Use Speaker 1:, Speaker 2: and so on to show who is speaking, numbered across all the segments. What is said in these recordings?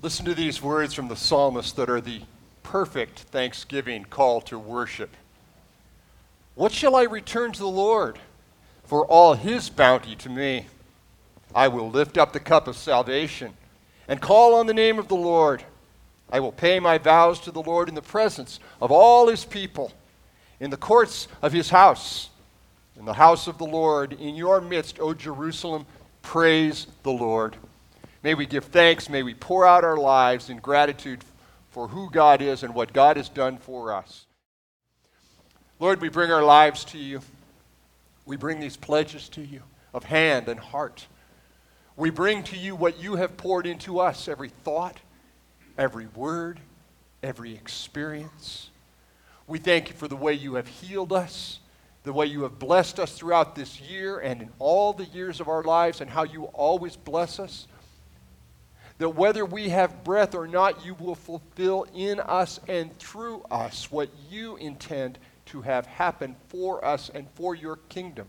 Speaker 1: Listen to these words from the psalmist that are the perfect thanksgiving call to worship. What shall I return to the Lord for all his bounty to me? I will lift up the cup of salvation and call on the name of the Lord. I will pay my vows to the Lord in the presence of all his people, in the courts of his house, in the house of the Lord, in your midst, O Jerusalem, praise the Lord. May we give thanks, may we pour out our lives in gratitude for who God is and what God has done for us. Lord, we bring our lives to you. We bring these pledges to you of hand and heart. We bring to you what you have poured into us every thought, every word, every experience. We thank you for the way you have healed us, the way you have blessed us throughout this year and in all the years of our lives, and how you always bless us. That whether we have breath or not, you will fulfill in us and through us what you intend to have happen for us and for your kingdom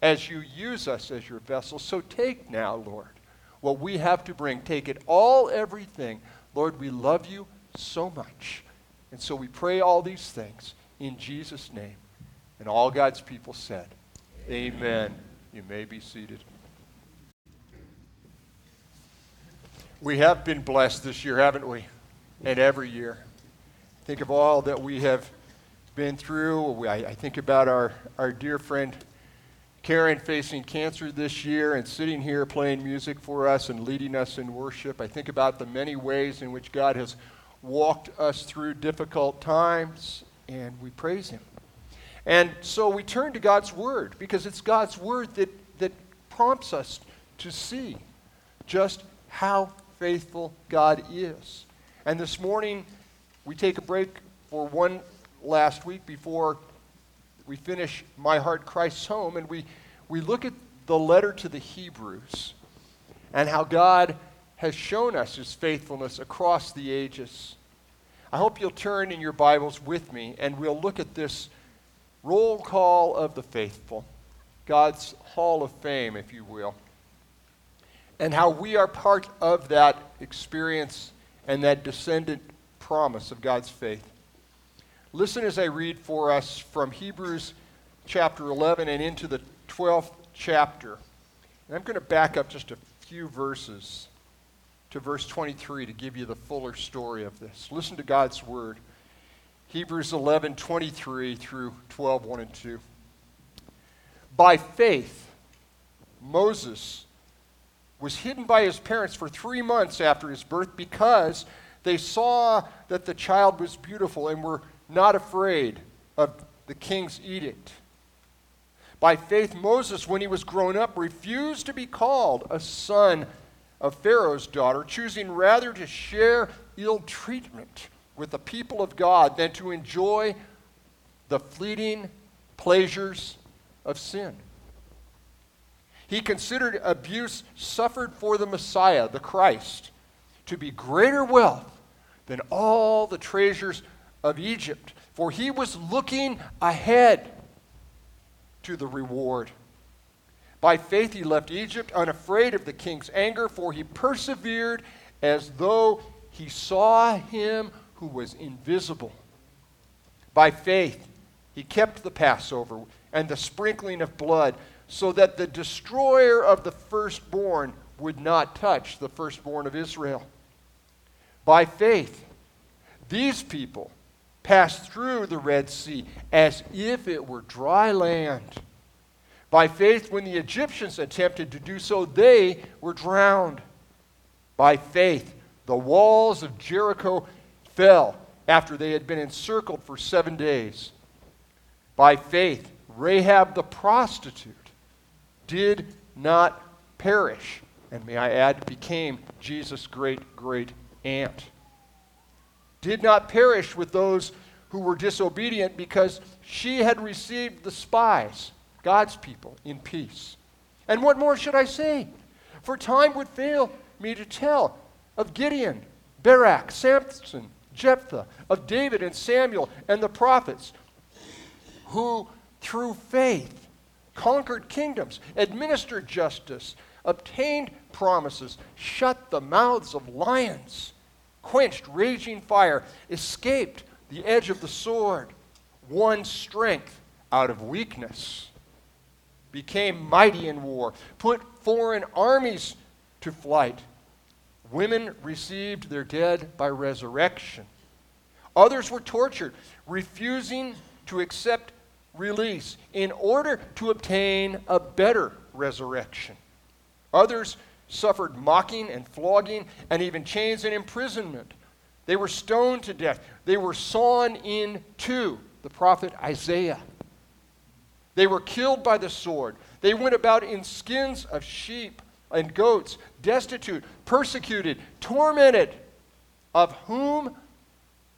Speaker 1: as you use us as your vessel. So take now, Lord, what we have to bring. Take it all, everything. Lord, we love you so much. And so we pray all these things in Jesus' name. And all God's people said, Amen. You may be seated. We have been blessed this year, haven't we? And every year. Think of all that we have been through. I, I think about our, our dear friend Karen facing cancer this year and sitting here playing music for us and leading us in worship. I think about the many ways in which God has walked us through difficult times, and we praise Him. And so we turn to God's Word because it's God's Word that, that prompts us to see just how faithful God is. And this morning, we take a break for one last week before we finish My Heart Christ's Home, and we, we look at the letter to the Hebrews and how God has shown us his faithfulness across the ages. I hope you'll turn in your Bibles with me and we'll look at this roll call of the faithful, God's hall of fame, if you will, and how we are part of that experience and that descendant promise of God's faith. Listen as I read for us from Hebrews chapter 11 and into the 12th chapter. And I'm going to back up just a few verses to verse 23 to give you the fuller story of this. Listen to God's word. Hebrews 11, 23 through 12, 1 and 2. By faith, Moses was hidden by his parents for three months after his birth because they saw that the child was beautiful and were not afraid of the king's edict. By faith, Moses, when he was grown up, refused to be called a son of Pharaoh's daughter, choosing rather to share ill treatment with the people of God than to enjoy the fleeting pleasures of sin. He considered abuse suffered for the Messiah, the Christ, to be greater wealth than all the treasures of Egypt, for he was looking ahead to the reward. By faith, he left Egypt unafraid of the king's anger, for he persevered as though he saw him who was invisible. By faith, he kept the Passover and the sprinkling of blood, so that the destroyer of the firstborn would not touch the firstborn of Israel. By faith, these people passed through the Red Sea as if it were dry land. By faith, when the Egyptians attempted to do so, they were drowned. By faith, the walls of Jericho fell after they had been encircled for seven days. By faith, Rahab the prostitute did not perish, and may I add, became Jesus' great great aunt did not perish with those who were disobedient because she had received the spies, God's people, in peace. And what more should I say? For time would fail me to tell of Gideon, Barak, Samson, Jephthah, of David and Samuel and the prophets, who through faith conquered kingdoms, administered justice, obtained promises, shut the mouths of lions quenched raging fire, escaped the edge of the sword, won strength out of weakness, became mighty in war, put foreign armies to flight. Women received their dead by resurrection. Others were tortured, refusing to accept release in order to obtain a better resurrection. Others suffered mocking and flogging and even chains and imprisonment. They were stoned to death. They were sawn in two, the prophet Isaiah. They were killed by the sword. They went about in skins of sheep and goats, destitute, persecuted, tormented, of whom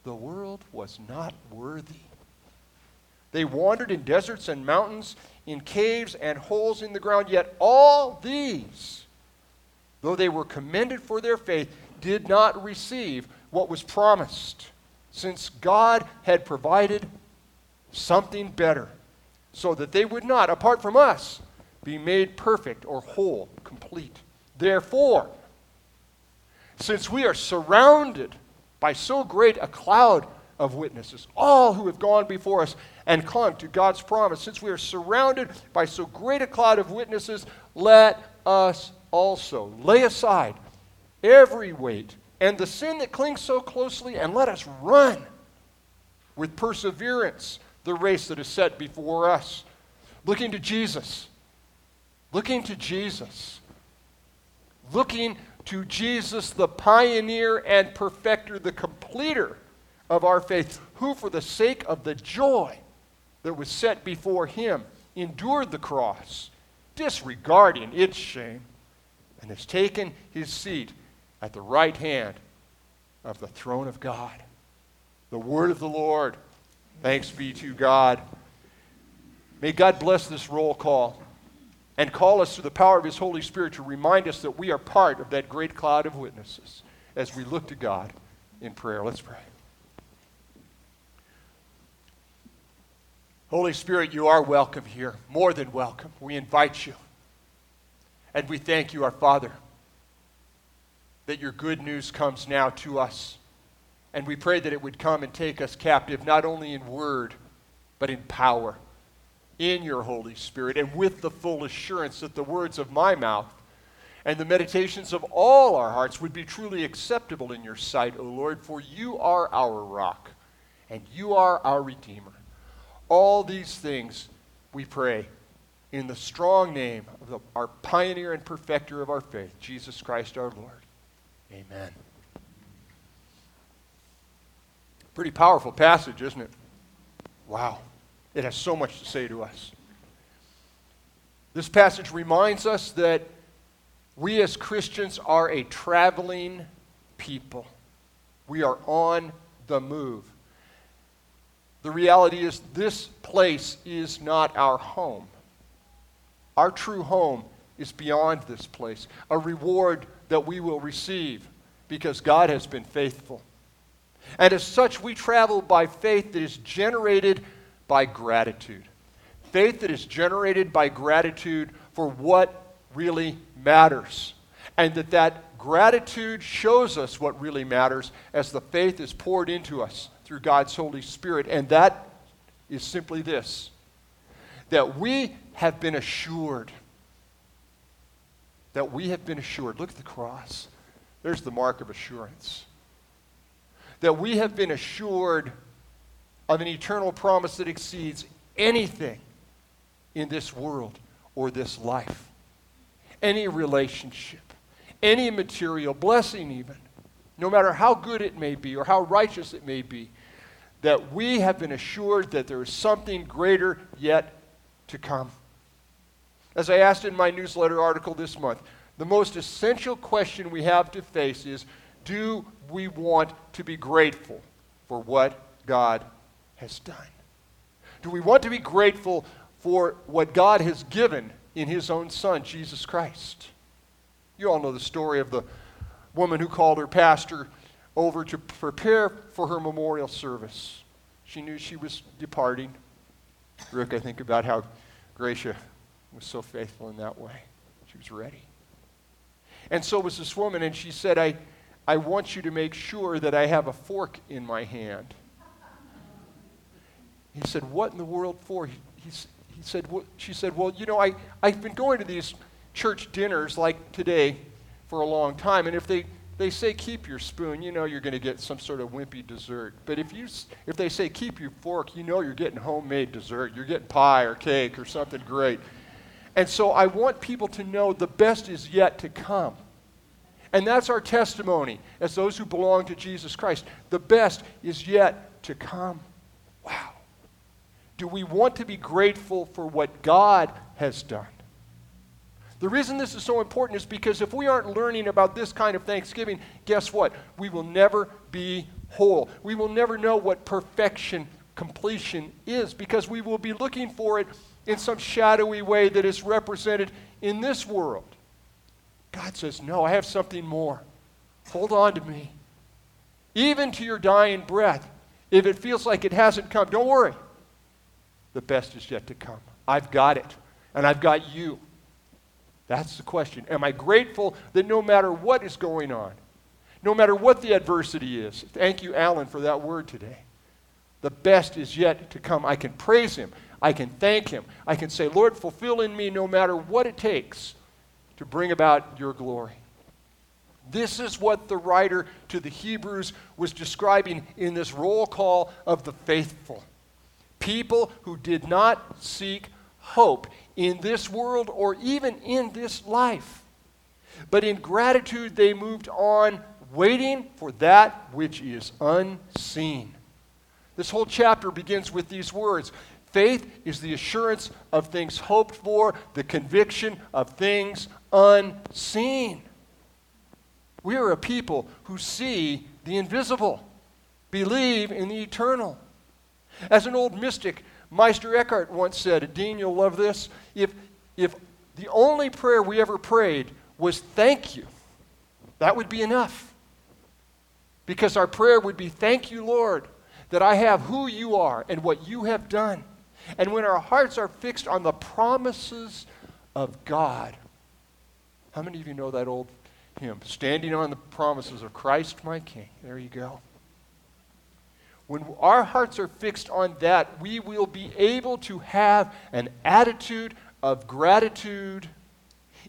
Speaker 1: the world was not worthy. They wandered in deserts and mountains, in caves and holes in the ground, yet all these, though they were commended for their faith, did not receive what was promised, since God had provided something better, so that they would not, apart from us, be made perfect or whole, complete. Therefore, since we are surrounded by so great a cloud of witnesses, all who have gone before us and clung to God's promise, since we are surrounded by so great a cloud of witnesses, let us also lay aside every weight and the sin that clings so closely, and let us run with perseverance the race that is set before us. Looking to Jesus. Looking to Jesus. Looking to Jesus, the pioneer and perfecter, the completer of our faith, who, for the sake of the joy that was set before him, endured the cross, disregarding its shame, and has taken his seat at the right hand of the throne of God. The word of the Lord. Thanks be to God. May God bless this roll call and call us through the power of His Holy Spirit to remind us that we are part of that great cloud of witnesses as we look to God in prayer. Let's pray. Holy Spirit, you are welcome here, more than welcome. We invite you. And we thank you, our Father, that your good news comes now to us. And we pray that it would come and take us captive, not only in word, but in power, in your Holy Spirit, and with the full assurance that the words of my mouth and the meditations of all our hearts would be truly acceptable in your sight, O Lord, for you are our rock, and you are our Redeemer. All these things we pray in the strong name of the, our pioneer and perfecter of our faith, Jesus Christ our Lord. Amen. Pretty powerful passage, isn't it? Wow. It has so much to say to us. This passage reminds us that we as Christians are a traveling people. We are on the move. The reality is, this place is not our home. Our true home is beyond this place, a reward that we will receive because God has been faithful. And as such, we travel by faith that is generated by gratitude. Faith that is generated by gratitude for what really matters. And that that gratitude shows us what really matters as the faith is poured into us through God's Holy Spirit. And that is simply this that we have been assured that we have been assured. Look at the cross. There's the mark of assurance. That we have been assured of an eternal promise that exceeds anything in this world or this life, any relationship, any material blessing, even, no matter how good it may be or how righteous it may be, that we have been assured that there is something greater yet to come. As I asked in my newsletter article this month, the most essential question we have to face is do we want to be grateful for what God has done? Do we want to be grateful for what God has given in His own Son, Jesus Christ? You all know the story of the woman who called her pastor over to prepare for her memorial service. She knew she was departing. Rick, I think about how Gracia was so faithful in that way. She was ready. And so was this woman, and she said, I, I want you to make sure that I have a fork in my hand. He said, What in the world for? He, he, he said, well, She said, Well, you know, I, I've been going to these church dinners like today for a long time, and if they, they say keep your spoon, you know you're going to get some sort of wimpy dessert. But if, you, if they say keep your fork, you know you're getting homemade dessert. You're getting pie or cake or something great. And so I want people to know the best is yet to come. And that's our testimony as those who belong to Jesus Christ. The best is yet to come. Wow. Do we want to be grateful for what God has done? The reason this is so important is because if we aren't learning about this kind of thanksgiving, guess what? We will never be whole. We will never know what perfection, completion is because we will be looking for it in some shadowy way that is represented in this world. God says, No, I have something more. Hold on to me. Even to your dying breath, if it feels like it hasn't come, don't worry. The best is yet to come. I've got it, and I've got you. That's the question. Am I grateful that no matter what is going on, no matter what the adversity is, thank you, Alan, for that word today. The best is yet to come. I can praise him. I can thank him. I can say, Lord, fulfill in me no matter what it takes to bring about your glory. This is what the writer to the Hebrews was describing in this roll call of the faithful. People who did not seek hope in this world or even in this life. But in gratitude, they moved on, waiting for that which is unseen. This whole chapter begins with these words Faith is the assurance of things hoped for, the conviction of things unseen. We are a people who see the invisible, believe in the eternal. As an old mystic, Meister Eckhart once said, Dean, you'll love this. If, if the only prayer we ever prayed was thank you, that would be enough. Because our prayer would be, Thank you, Lord, that I have who you are and what you have done. And when our hearts are fixed on the promises of God, how many of you know that old hymn? Standing on the promises of Christ my King. There you go. When our hearts are fixed on that, we will be able to have an attitude of gratitude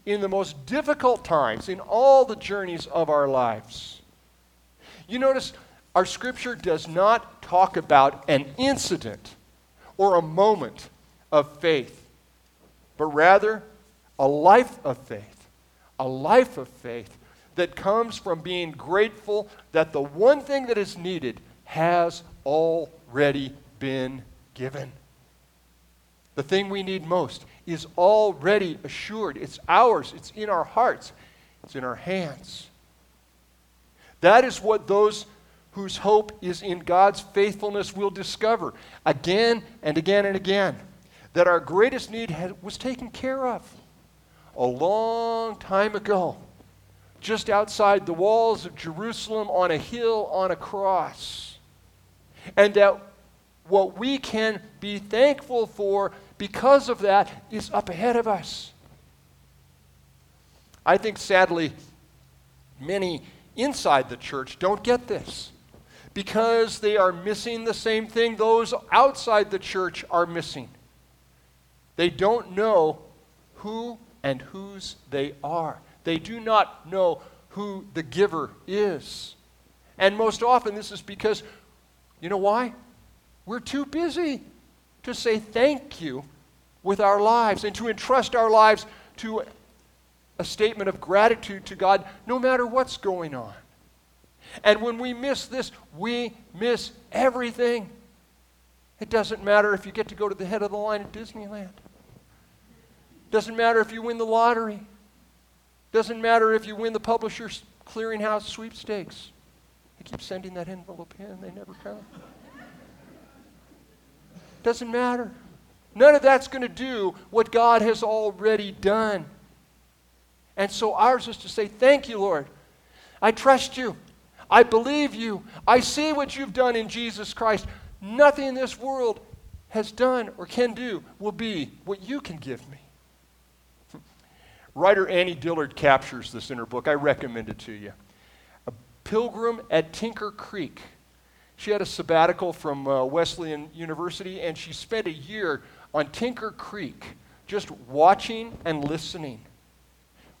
Speaker 1: in the most difficult times, in all the journeys of our lives. You notice our scripture does not talk about an incident or a moment of faith, but rather a life of faith, a life of faith that comes from being grateful that the one thing that is needed has already been given. The thing we need most is already assured. It's ours, it's in our hearts, it's in our hands. That is what those whose hope is in God's faithfulness will discover again and again and again that our greatest need had, was taken care of a long time ago, just outside the walls of Jerusalem on a hill on a cross and that what we can be thankful for because of that is up ahead of us. I think sadly, many inside the church don't get this because they are missing the same thing those outside the church are missing. They don't know who and whose they are. They do not know who the giver is. And most often, this is because you know why? We're too busy to say thank you with our lives and to entrust our lives to a statement of gratitude to God no matter what's going on. And when we miss this, we miss everything. It doesn't matter if you get to go to the head of the line at Disneyland. Doesn't matter if you win the lottery. Doesn't matter if you win the Publishers Clearinghouse sweepstakes keep sending that envelope in, they never come. Doesn't matter. None of that's going to do what God has already done. And so ours is to say, Thank you, Lord. I trust you. I believe you. I see what you've done in Jesus Christ. Nothing in this world has done or can do will be what you can give me. Writer Annie Dillard captures this in her book. I recommend it to you pilgrim at Tinker Creek. She had a sabbatical from uh, Wesleyan University, and she spent a year on Tinker Creek just watching and listening.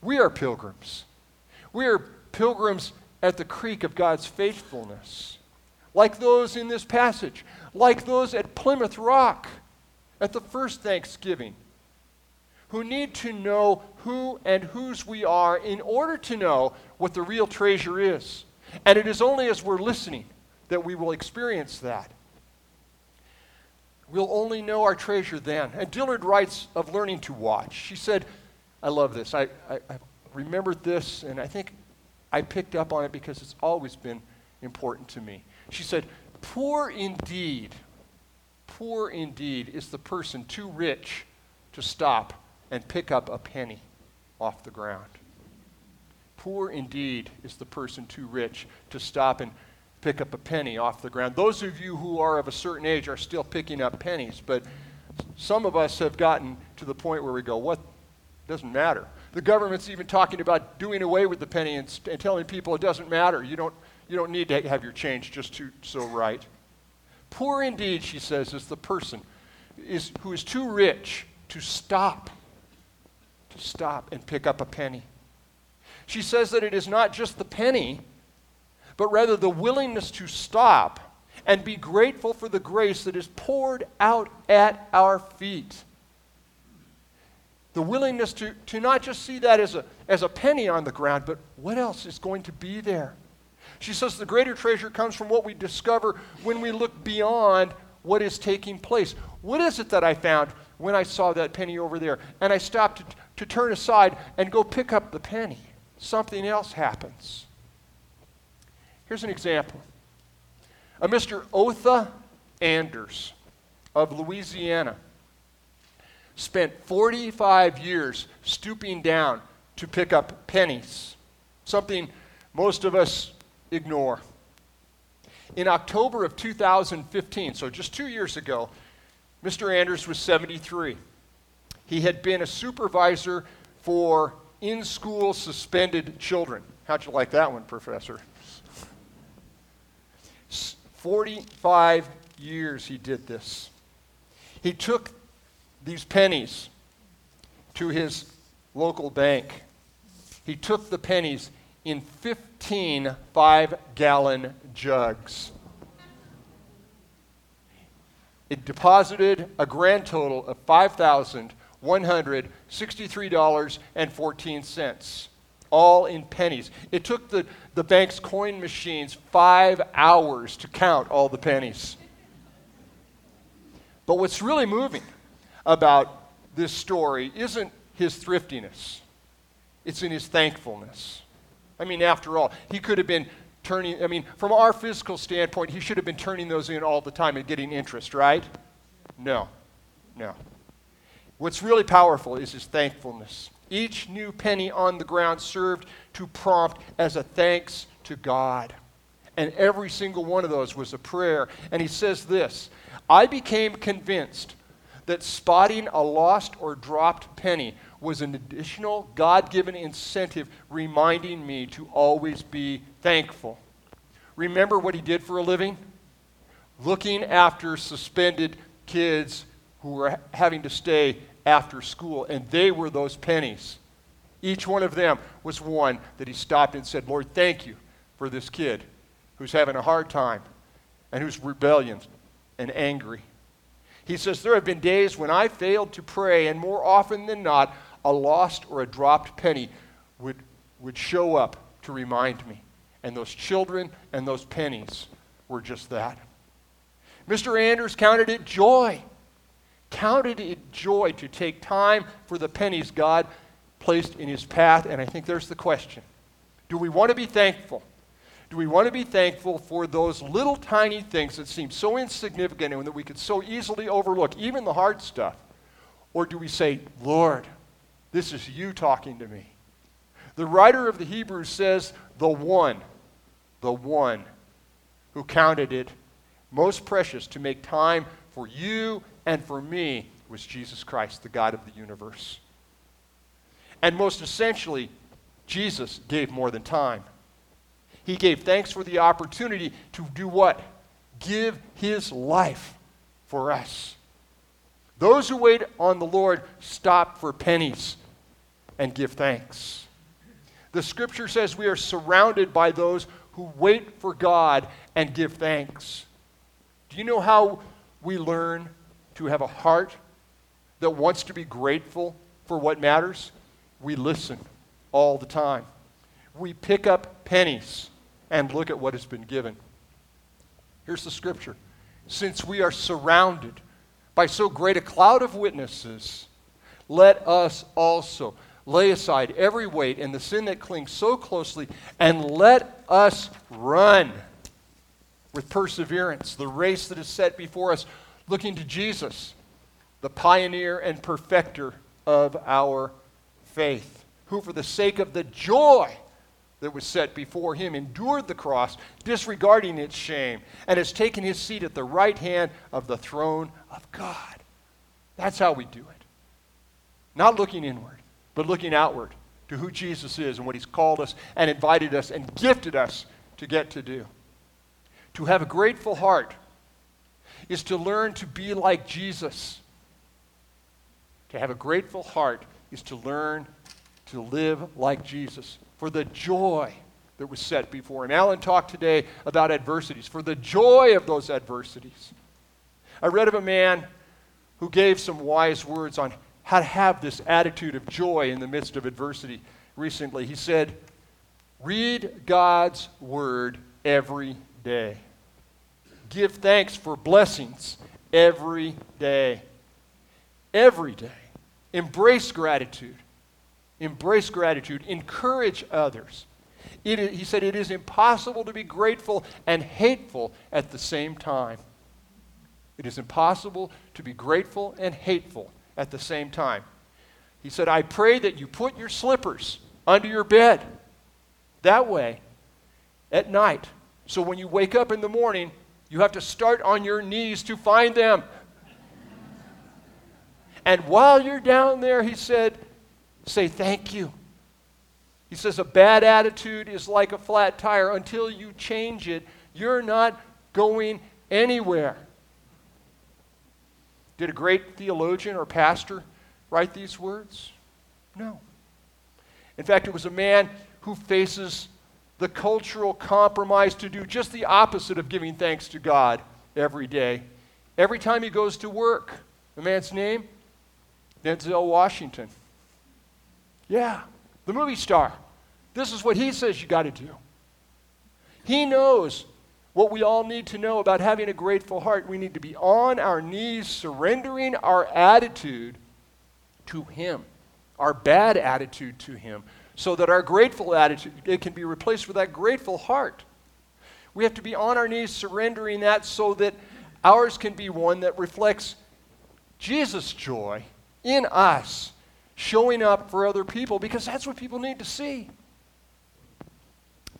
Speaker 1: We are pilgrims. We are pilgrims at the creek of God's faithfulness, like those in this passage, like those at Plymouth Rock at the first Thanksgiving, who need to know who and whose we are in order to know what the real treasure is. And it is only as we're listening that we will experience that. We'll only know our treasure then. And Dillard writes of learning to watch. She said, I love this. I, I, I remembered this, and I think I picked up on it because it's always been important to me. She said, Poor indeed, poor indeed is the person too rich to stop and pick up a penny off the ground. Poor indeed is the person too rich to stop and pick up a penny off the ground. Those of you who are of a certain age are still picking up pennies, but some of us have gotten to the point where we go, what doesn't matter. The government's even talking about doing away with the penny and, and telling people it doesn't matter. You don't, you don't need to have your change just to so right. Poor indeed, she says, is the person is, who is too rich to stop, to stop and pick up a penny. She says that it is not just the penny but rather the willingness to stop and be grateful for the grace that is poured out at our feet. The willingness to, to not just see that as a, as a penny on the ground, but what else is going to be there? She says the greater treasure comes from what we discover when we look beyond what is taking place. What is it that I found when I saw that penny over there? And I stopped to, to turn aside and go pick up the penny. Something else happens. Here's an example. A Mr. Otha Anders of Louisiana spent 45 years stooping down to pick up pennies, something most of us ignore. In October of 2015, so just two years ago, Mr. Anders was 73. He had been a supervisor for in school suspended children. How'd you like that one, Professor? 45 years he did this. He took these pennies to his local bank. He took the pennies in 15 five gallon jugs. It deposited a grand total of $5,163.14 all in pennies. It took the, the bank's coin machines five hours to count all the pennies. But what's really moving about this story isn't his thriftiness, it's in his thankfulness. I mean, after all, he could have been turning, I mean, from our physical standpoint, he should have been turning those in all the time and getting interest, right? No, no. What's really powerful is his thankfulness. Each new penny on the ground served to prompt as a thanks to God. And every single one of those was a prayer. And he says this I became convinced that spotting a lost or dropped penny was an additional God given incentive reminding me to always be thankful. Remember what he did for a living? Looking after suspended kids who were having to stay after school, and they were those pennies. Each one of them was one that he stopped and said, Lord, thank you for this kid who's having a hard time and who's rebellious and angry. He says, There have been days when I failed to pray, and more often than not, a lost or a dropped penny would, would show up to remind me. And those children and those pennies were just that. Mr. Anders counted it joy counted it joy to take time for the pennies God placed in his path. And I think there's the question Do we want to be thankful? Do we want to be thankful for those little tiny things that seem so insignificant and that we could so easily overlook, even the hard stuff? Or do we say, Lord, this is you talking to me? The writer of the Hebrews says, the one, the one who counted it most precious to make time for you and for me was Jesus Christ, the God of the universe. And most essentially, Jesus gave more than time. He gave thanks for the opportunity to do what? Give his life for us. Those who wait on the Lord stop for pennies and give thanks. The scripture says we are surrounded by those who wait for God and give thanks. Do you know how we learn to have a heart that wants to be grateful for what matters? We listen all the time. We pick up pennies and look at what has been given. Here's the scripture. Since we are surrounded by so great a cloud of witnesses, let us also lay aside every weight and the sin that clings so closely, and let us run with perseverance the race that is set before us, looking to Jesus, the pioneer and perfecter of our faith, who, for the sake of the joy that was set before him, endured the cross, disregarding its shame, and has taken his seat at the right hand of the throne of God. That's how we do it. Not looking inward, but looking outward to who Jesus is and what he's called us and invited us and gifted us to get to do. To have a grateful heart is to learn to be like Jesus. To have a grateful heart is to learn to live like Jesus for the joy that was set before him. Alan talked today about adversities, for the joy of those adversities. I read of a man who gave some wise words on how to have this attitude of joy in the midst of adversity recently. He said, Read God's word every day. Give thanks for blessings every day. Every day. Embrace gratitude. Embrace gratitude. Encourage others. he said, It is impossible to be grateful and hateful at the same time. It is impossible to be grateful and hateful at the same time. He said, I pray that you put your slippers under your bed. That way, at night. So when you wake up in the morning, you have to start on your knees to find them. And while you're down there, he said, say thank you. He says, a bad attitude is like a flat tire. Until you change it, you're not going anywhere. Did a great theologian or pastor write these words? No. In fact, it was a man who faces the cultural compromise to do just the opposite of giving thanks to God every day. Every time he goes to work, the man's name? Denzel Washington. Yeah, the movie star. This is what he says you got to do. He knows what we all need to know about having a grateful heart. We need to be on our knees, surrendering our attitude to Him, our bad attitude to Him, so that our grateful attitude it can be replaced with that grateful heart. We have to be on our knees, surrendering that so that ours can be one that reflects Jesus' joy in us, showing up for other people, because that's what people need to see.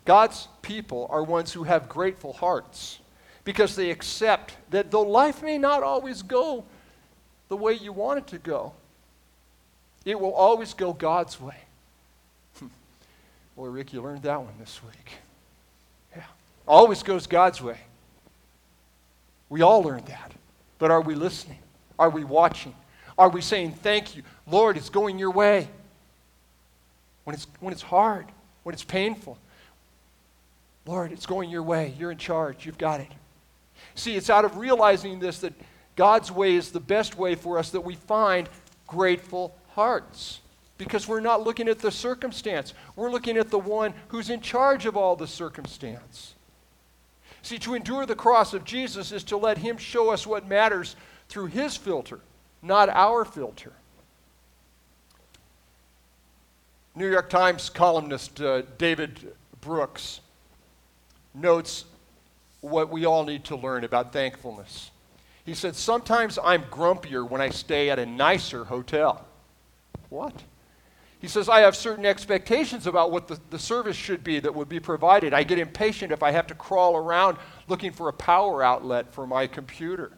Speaker 1: God's people are ones who have grateful hearts because they accept that though life may not always go the way you want it to go, it will always go God's way. Boy, Rick, you learned that one this week. Yeah. Always goes God's way. We all learned that. But are we listening? Are we watching? Are we saying, Thank you? Lord, it's going your way. When it's, when it's hard, when it's painful, Lord, it's going your way. You're in charge. You've got it. See, it's out of realizing this that God's way is the best way for us that we find grateful hearts. Because we're not looking at the circumstance, we're looking at the one who's in charge of all the circumstance. See, to endure the cross of Jesus is to let Him show us what matters through His filter, not our filter. New York Times columnist uh, David Brooks notes what we all need to learn about thankfulness. He said, Sometimes I'm grumpier when I stay at a nicer hotel. What? He says, I have certain expectations about what the, the service should be that would be provided. I get impatient if I have to crawl around looking for a power outlet for my computer.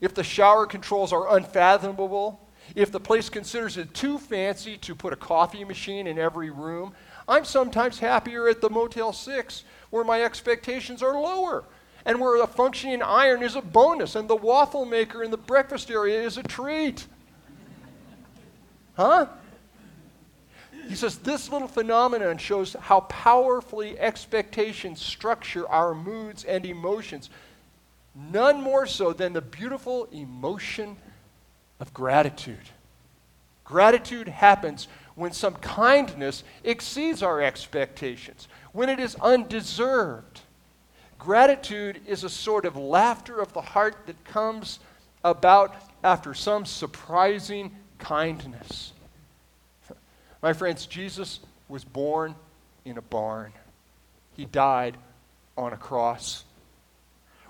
Speaker 1: If the shower controls are unfathomable, if the place considers it too fancy to put a coffee machine in every room, I'm sometimes happier at the Motel 6 where my expectations are lower and where a functioning iron is a bonus and the waffle maker in the breakfast area is a treat. Huh? He says this little phenomenon shows how powerfully expectations structure our moods and emotions, none more so than the beautiful emotion of gratitude. Gratitude happens when some kindness exceeds our expectations, when it is undeserved. Gratitude is a sort of laughter of the heart that comes about after some surprising kindness. My friends, Jesus was born in a barn, he died on a cross.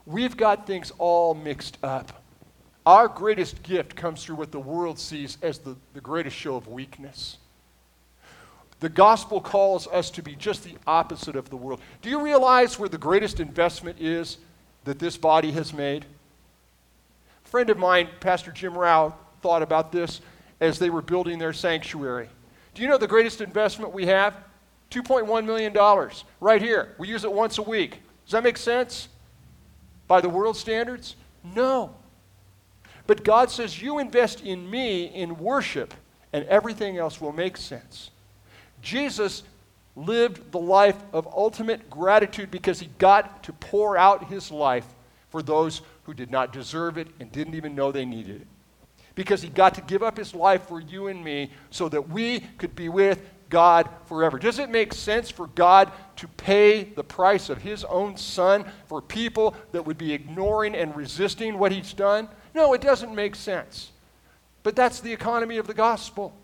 Speaker 1: We've got things all mixed up. Our greatest gift comes through what the world sees as the, the greatest show of weakness. The gospel calls us to be just the opposite of the world. Do you realize where the greatest investment is that this body has made? A friend of mine, Pastor Jim Rao, thought about this as they were building their sanctuary. Do you know the greatest investment we have? $2.1 million right here. We use it once a week. Does that make sense? By the world standards? No. But God says, You invest in me in worship, and everything else will make sense. Jesus lived the life of ultimate gratitude because he got to pour out his life for those who did not deserve it and didn't even know they needed it. Because he got to give up his life for you and me so that we could be with God forever. Does it make sense for God to pay the price of his own son for people that would be ignoring and resisting what he's done? No, it doesn't make sense. But that's the economy of the gospel.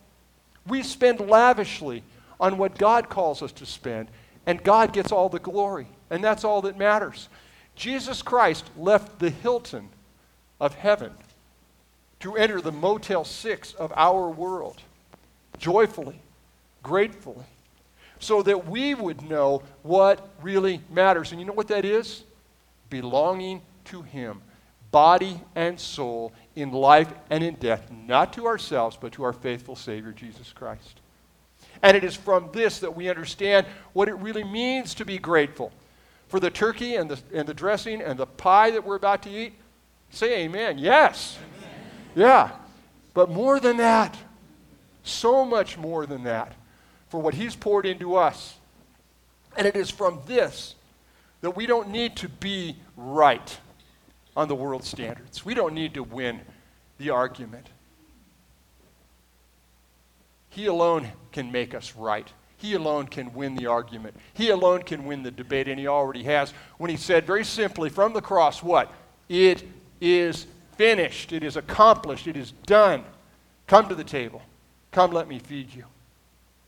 Speaker 1: We spend lavishly on what God calls us to spend, and God gets all the glory. And that's all that matters. Jesus Christ left the Hilton of heaven to enter the Motel 6 of our world joyfully, gratefully, so that we would know what really matters. And you know what that is? Belonging to Him, body and soul, in life and in death, not to ourselves, but to our faithful Savior, Jesus Christ. And it is from this that we understand what it really means to be grateful. For the turkey and the, and the dressing and the pie that we're about to eat, say amen. Yes. Amen. Yeah. But more than that, so much more than that, for what He's poured into us. And it is from this that we don't need to be right on the world standards. We don't need to win the argument. He alone can make us right. He alone can win the argument. He alone can win the debate, and he already has when he said very simply from the cross, What? It is finished. It is accomplished. It is done. Come to the table. Come, let me feed you.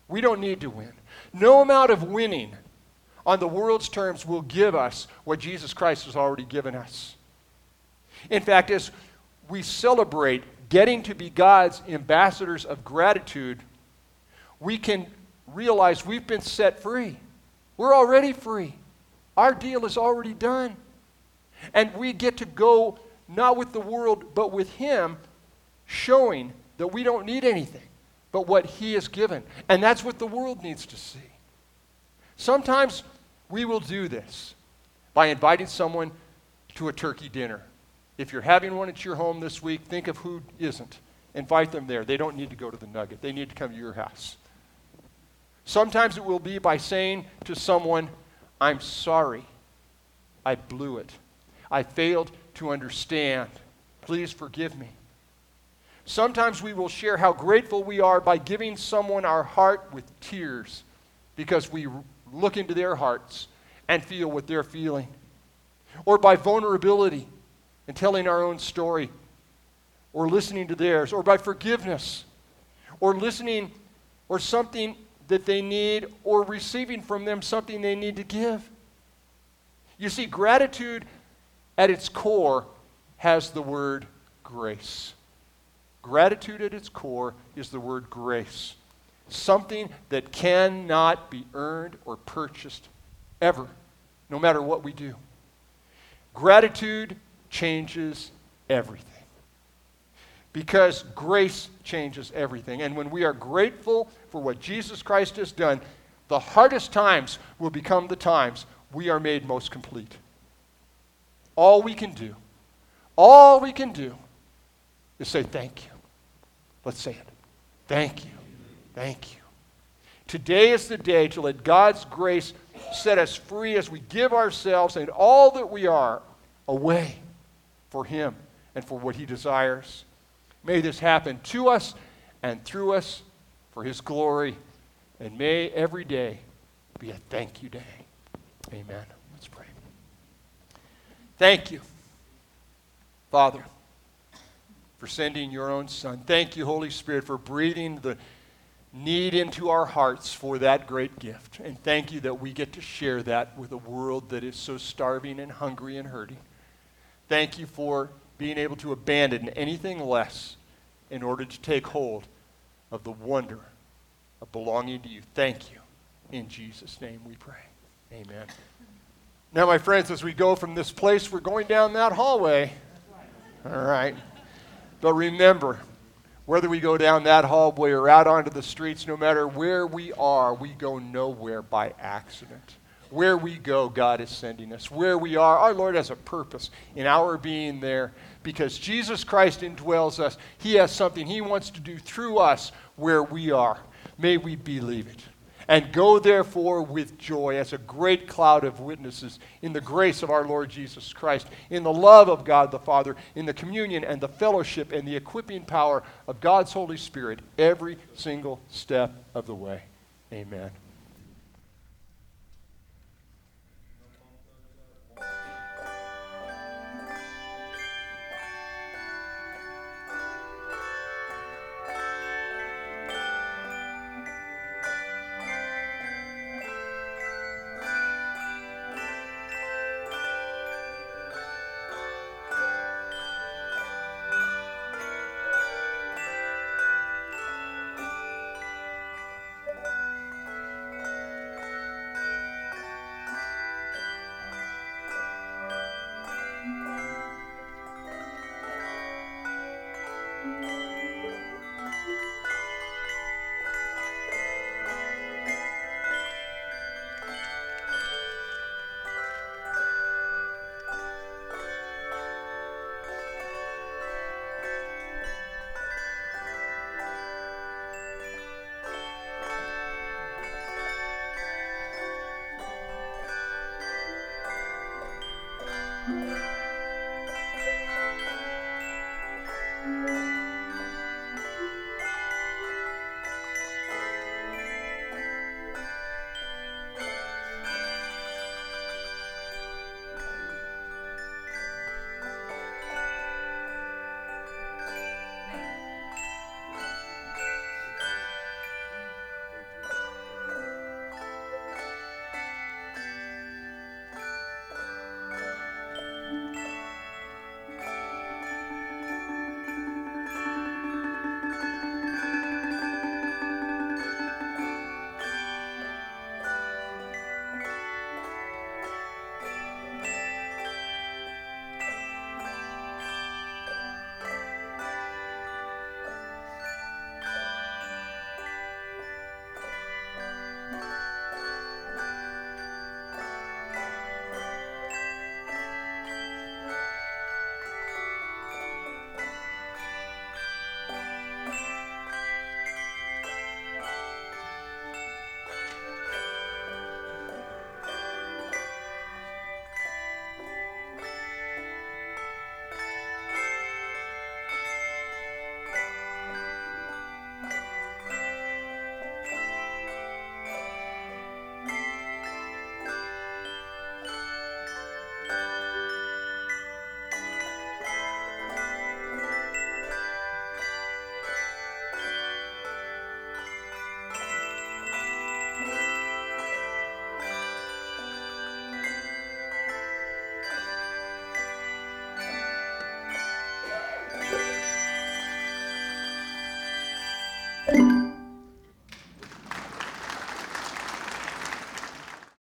Speaker 1: We don't need to win. No amount of winning on the world's terms will give us what Jesus Christ has already given us. In fact, as we celebrate getting to be God's ambassadors of gratitude, we can realize we've been set free. We're already free. Our deal is already done. And we get to go not with the world, but with Him, showing that we don't need anything but what He has given. And that's what the world needs to see. Sometimes we will do this by inviting someone to a turkey dinner. If you're having one at your home this week, think of who isn't. Invite them there. They don't need to go to the nugget, they need to come to your house. Sometimes it will be by saying to someone, I'm sorry. I blew it. I failed to understand. Please forgive me. Sometimes we will share how grateful we are by giving someone our heart with tears because we look into their hearts and feel what they're feeling. Or by vulnerability and telling our own story, or listening to theirs, or by forgiveness, or listening, or something that they need or receiving from them something they need to give. You see, gratitude at its core has the word grace. Gratitude at its core is the word grace. Something that cannot be earned or purchased ever, no matter what we do. Gratitude changes everything because grace changes everything. And when we are grateful for what Jesus Christ has done, the hardest times will become the times we are made most complete. All we can do, all we can do is say thank you. Let's say it. Thank you. Thank you. Today is the day to let God's grace set us free as we give ourselves and all that we are away for Him and for what He desires. May this happen to us and through us for His glory. And may every day be a thank you day. Amen. Thank you, Father, for sending your own Son. Thank you, Holy Spirit, for breathing the need into our hearts for that great gift. And thank you that we get to share that with a world that is so starving and hungry and hurting. Thank you for being able to abandon anything less in order to take hold of the wonder of belonging to you. Thank you. In Jesus' name we pray. Amen. Now, my friends, as we go from this place, we're going down that hallway. All right. But remember, whether we go down that hallway or out onto the streets, no matter where we are, we go nowhere by accident. Where we go, God is sending us. Where we are, our Lord has a purpose in our being there because Jesus Christ indwells us. He has something He wants to do through us where we are. May we believe it. And go therefore with joy as a great cloud of witnesses in the grace of our Lord Jesus Christ, in the love of God the Father, in the communion and the fellowship and the equipping power of God's Holy Spirit every single step of the way. Amen.